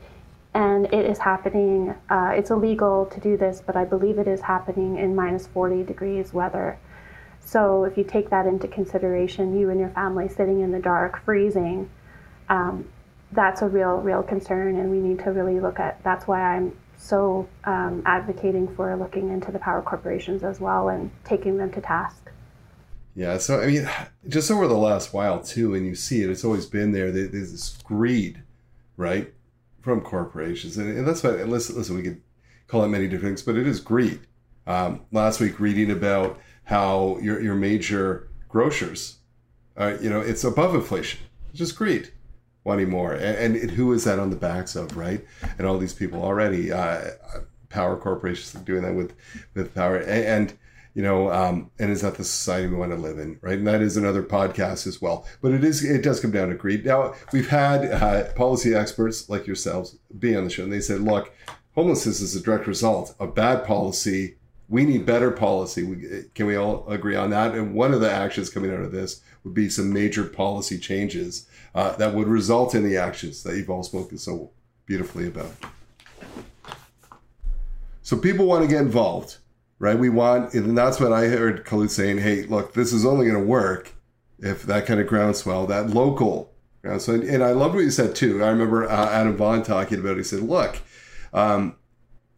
and it is happening. Uh, it's illegal to do this, but I believe it is happening in minus 40 degrees weather. So if you take that into consideration, you and your family sitting in the dark, freezing, um, that's a real, real concern, and we need to really look at. That's why I'm so um, advocating for looking into the power corporations as well and taking them to task. Yeah, so I mean, just over the last while too, and you see it, it's always been there. There's this greed, right, from corporations, and, that's why. Listen, listen, we could call it many different things, but it is greed. Um, last week, reading about how your your major grocers, uh, you know, it's above inflation. It's just greed wanting more. And, who is that on the backs of, right? And all these people already, uh, power corporations doing that with with power, and, and you know, um, and is that the society we want to live in, right? And that is another podcast as well. But it is it does come down to greed. Now we've had uh, policy experts like yourselves be on the show, and they said, look, homelessness is a direct result of bad policy. We need better policy. We, can we all agree on that? And one of the actions coming out of this would be some major policy changes uh, that would result in the actions that you've all spoken so beautifully about. So people want to get involved, right? We want, and that's what I heard Khulud saying. Hey, look, this is only going to work if that kind of groundswell, that local groundswell. And, and I loved what you said too. I remember uh, Adam Vaughn talking about. It. He said, "Look, um,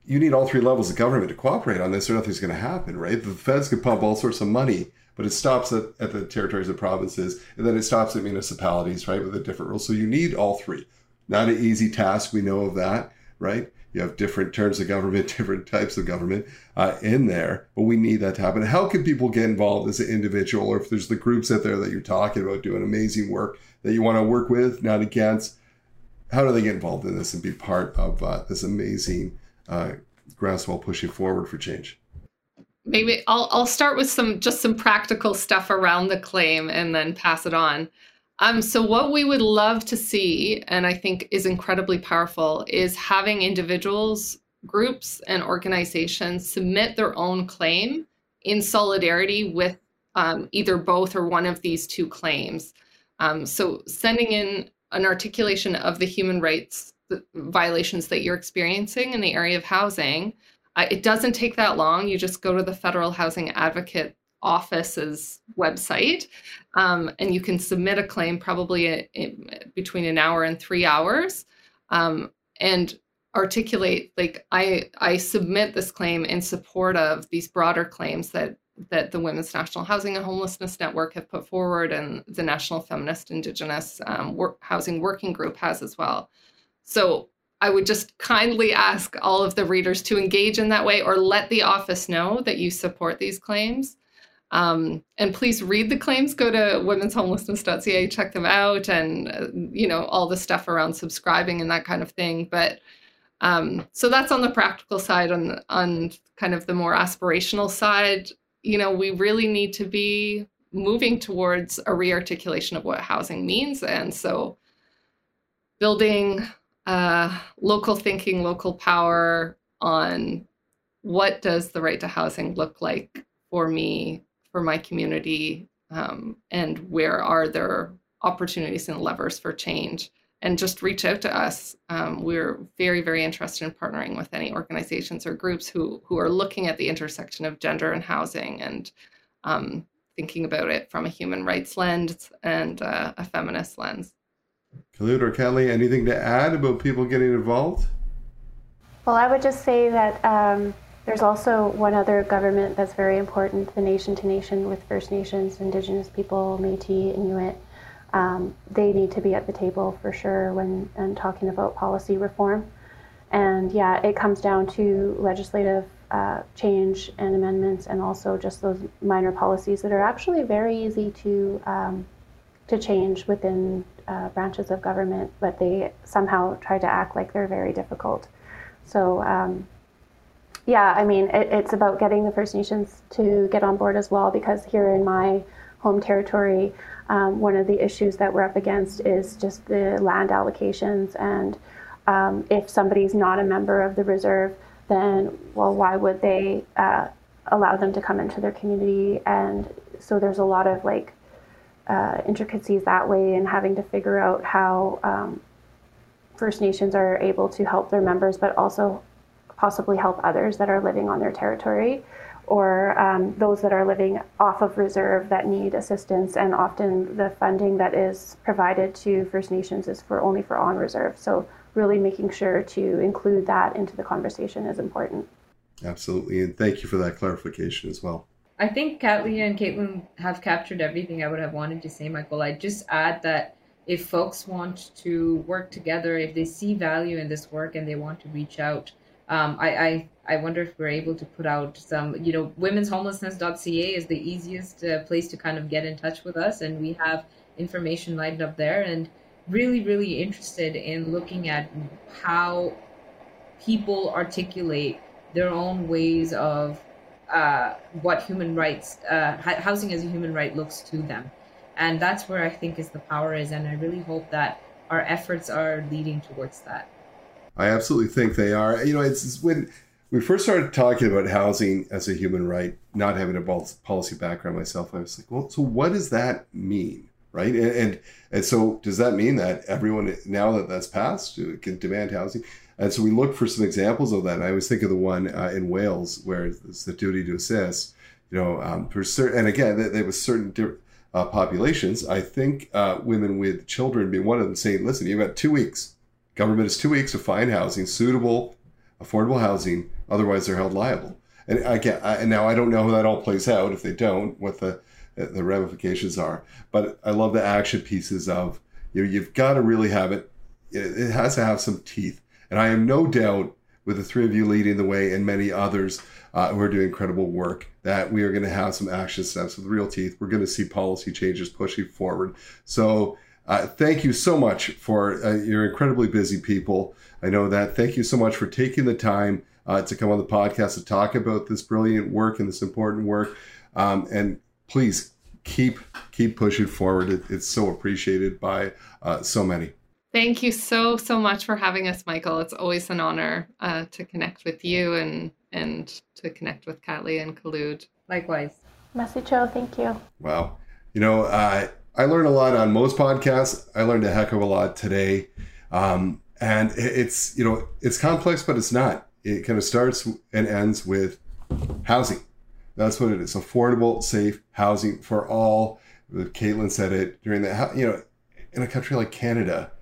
you need all three levels of government to cooperate on this, or nothing's going to happen, right? The feds could pump all sorts of money but it stops at, at the territories and provinces, and then it stops at municipalities, right, with a different rule. So you need all three. Not an easy task, we know of that, right? You have different terms of government, different types of government uh, in there, but we need that to happen. How can people get involved as an individual, or if there's the groups out there that you're talking about doing amazing work that you want to work with, not against? How do they get involved in this and be part of uh, this amazing uh, groundswell pushing forward for change? Maybe I'll I'll start with some just some practical stuff around the claim and then pass it on. Um, so what we would love to see, and I think is incredibly powerful, is having individuals, groups, and organizations submit their own claim in solidarity with um, either both or one of these two claims. Um, so sending in an articulation of the human rights violations that you're experiencing in the area of housing it doesn't take that long. You just go to the Federal Housing Advocate Office's website um, and you can submit a claim probably between an hour and three hours um, and articulate like I, I submit this claim in support of these broader claims that that the Women's National Housing and Homelessness Network have put forward and the National Feminist Indigenous um, Work, Housing Working Group has as well. So I would just kindly ask all of the readers to engage in that way or let the office know that you support these claims. Um, and please read the claims. Go to womenshomelessness.ca, check them out, and uh, you know all the stuff around subscribing and that kind of thing. But um, so that's on the practical side. On on kind of the more aspirational side, you know, we really need to be moving towards a rearticulation of what housing means, and so building uh, local thinking, local power on what does the right to housing look like for me for my community um, and where are there opportunities and levers for change? And just reach out to us. Um, we're very very interested in partnering with any organizations or groups who who are looking at the intersection of gender and housing and um, thinking about it from a human rights lens and uh, a feminist lens Khulud or Kelly, anything to add about people getting involved? Well, I would just say that um, there's also one other government that's very important the nation to nation with First Nations, Indigenous people, Metis, Inuit. Um, they need to be at the table for sure when and talking about policy reform. And yeah, it comes down to legislative uh, change and amendments, and also just those minor policies that are actually very easy to um, to change within uh, branches of government, but they somehow try to act like they're very difficult. So um, yeah, I mean, it, it's about getting the First Nations to get on board as well, because here in my home territory, um, one of the issues that we're up against is just the land allocations. And um, if somebody's not a member of the reserve, then, well, why would they uh, allow them to come into their community? And so there's a lot of like uh, intricacies that way and having to figure out how um, First Nations are able to help their members, but also possibly help others that are living on their territory or um, those that are living off of reserve that need assistance. And often the funding that is provided to first nations is for only for on reserve. So really making sure to include that into the conversation is important. Absolutely. And thank you for that clarification as well i think Katlia and caitlin have captured everything i would have wanted to say michael i just add that if folks want to work together if they see value in this work and they want to reach out um, I, I I wonder if we're able to put out some, you know, womenshomelessness.ca is the easiest uh, place to kind of get in touch with us, and we have information lined up there. And really, really interested in looking at how people articulate their own ways of uh, what human rights, uh, housing as a human right looks to them. And that's where I think is the power is. And I really hope that our efforts are leading towards that. I absolutely think they are. You know, it's, it's, when we first started talking about housing as a human right, not having a policy background myself, I was like, well, so what does that mean? Right. And, and, and so does that mean that everyone, now that that's passed, can demand housing? And so we look for some examples of that. And I always think of the one uh, in Wales where it's the duty to assist, you know, um, for certain, and again, there was certain uh, populations. I think uh, women with children being one of them saying, listen, you've got two weeks Government is two weeks to find housing, suitable, affordable housing. Otherwise, they're held liable. And get, I, and now I don't know how that all plays out. If they don't, what the the ramifications are. But I love the action pieces of you know you've got to really have it. It has to have some teeth. And I have no doubt with the three of you leading the way and many others uh, who are doing incredible work that we are going to have some action steps with real teeth. We're going to see policy changes pushing forward. So uh, thank you so much for uh, you're incredibly busy people. I know that. Thank you so much for taking the time uh, to come on the podcast to talk about this brilliant work and this important work. Um, and please keep keep pushing forward. It, it's so appreciated by uh, so many. Thank you so so much for having us, Michael. It's always an honor uh, to connect with you and and to connect with Katlia and Khulud. Likewise. Masicho, thank you. Wow. You know, uh, I learn a lot on most podcasts. I learned a heck of a lot today. Um, and it's, you know, it's complex, but it's not. It kind of starts and ends with housing. That's what it is. Affordable, safe housing for all. Kaitlin said it during the, you know, in a country like Canada,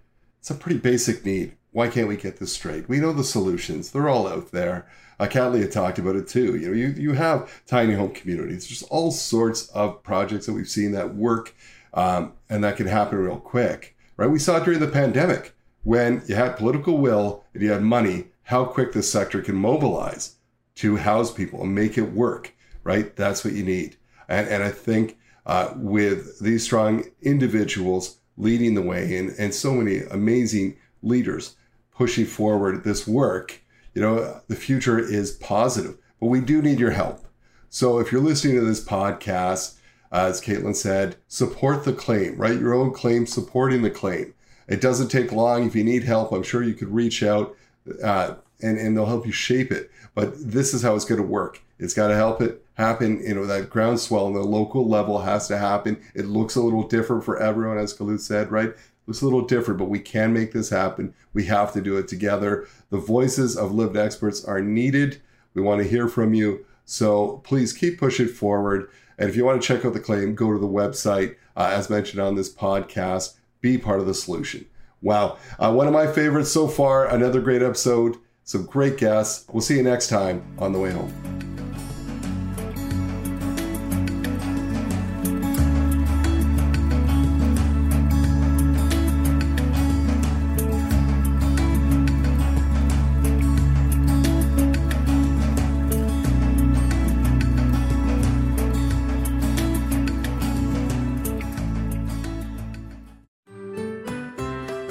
it's a pretty basic need. Why can't we get this straight? We know the solutions. They're all out there. Uh, talked about it too. You know, you, you have tiny home communities. There's all sorts of projects that we've seen that work um, and that can happen real quick, right? We saw during the pandemic when you had political will and you had money, how quick this sector can mobilize to house people and make it work, right? That's what you need. And, and I think uh, with these strong individuals leading the way and, and so many amazing leaders pushing forward this work, you know, the future is positive. But we do need your help. So if you're listening to this podcast, uh, as Kaitlin said, support the claim, write your own claim supporting the claim. It doesn't take long. If you need help, I'm sure you could reach out uh, and, and they'll help you shape it. But this is how it's going to work. It's got to help it happen. You know, that groundswell on the local level has to happen. It looks a little different for everyone, as Khulud said, right? It looks a little different, but we can make this happen. We have to do it together. The voices of lived experts are needed. We want to hear from you. So please keep pushing forward. And if you want to check out the claim, go to the website, uh, as mentioned on this podcast, be part of the solution. Wow. Uh, one of my favorites so far. Another great episode. Some great guests. We'll see you next time on the way home.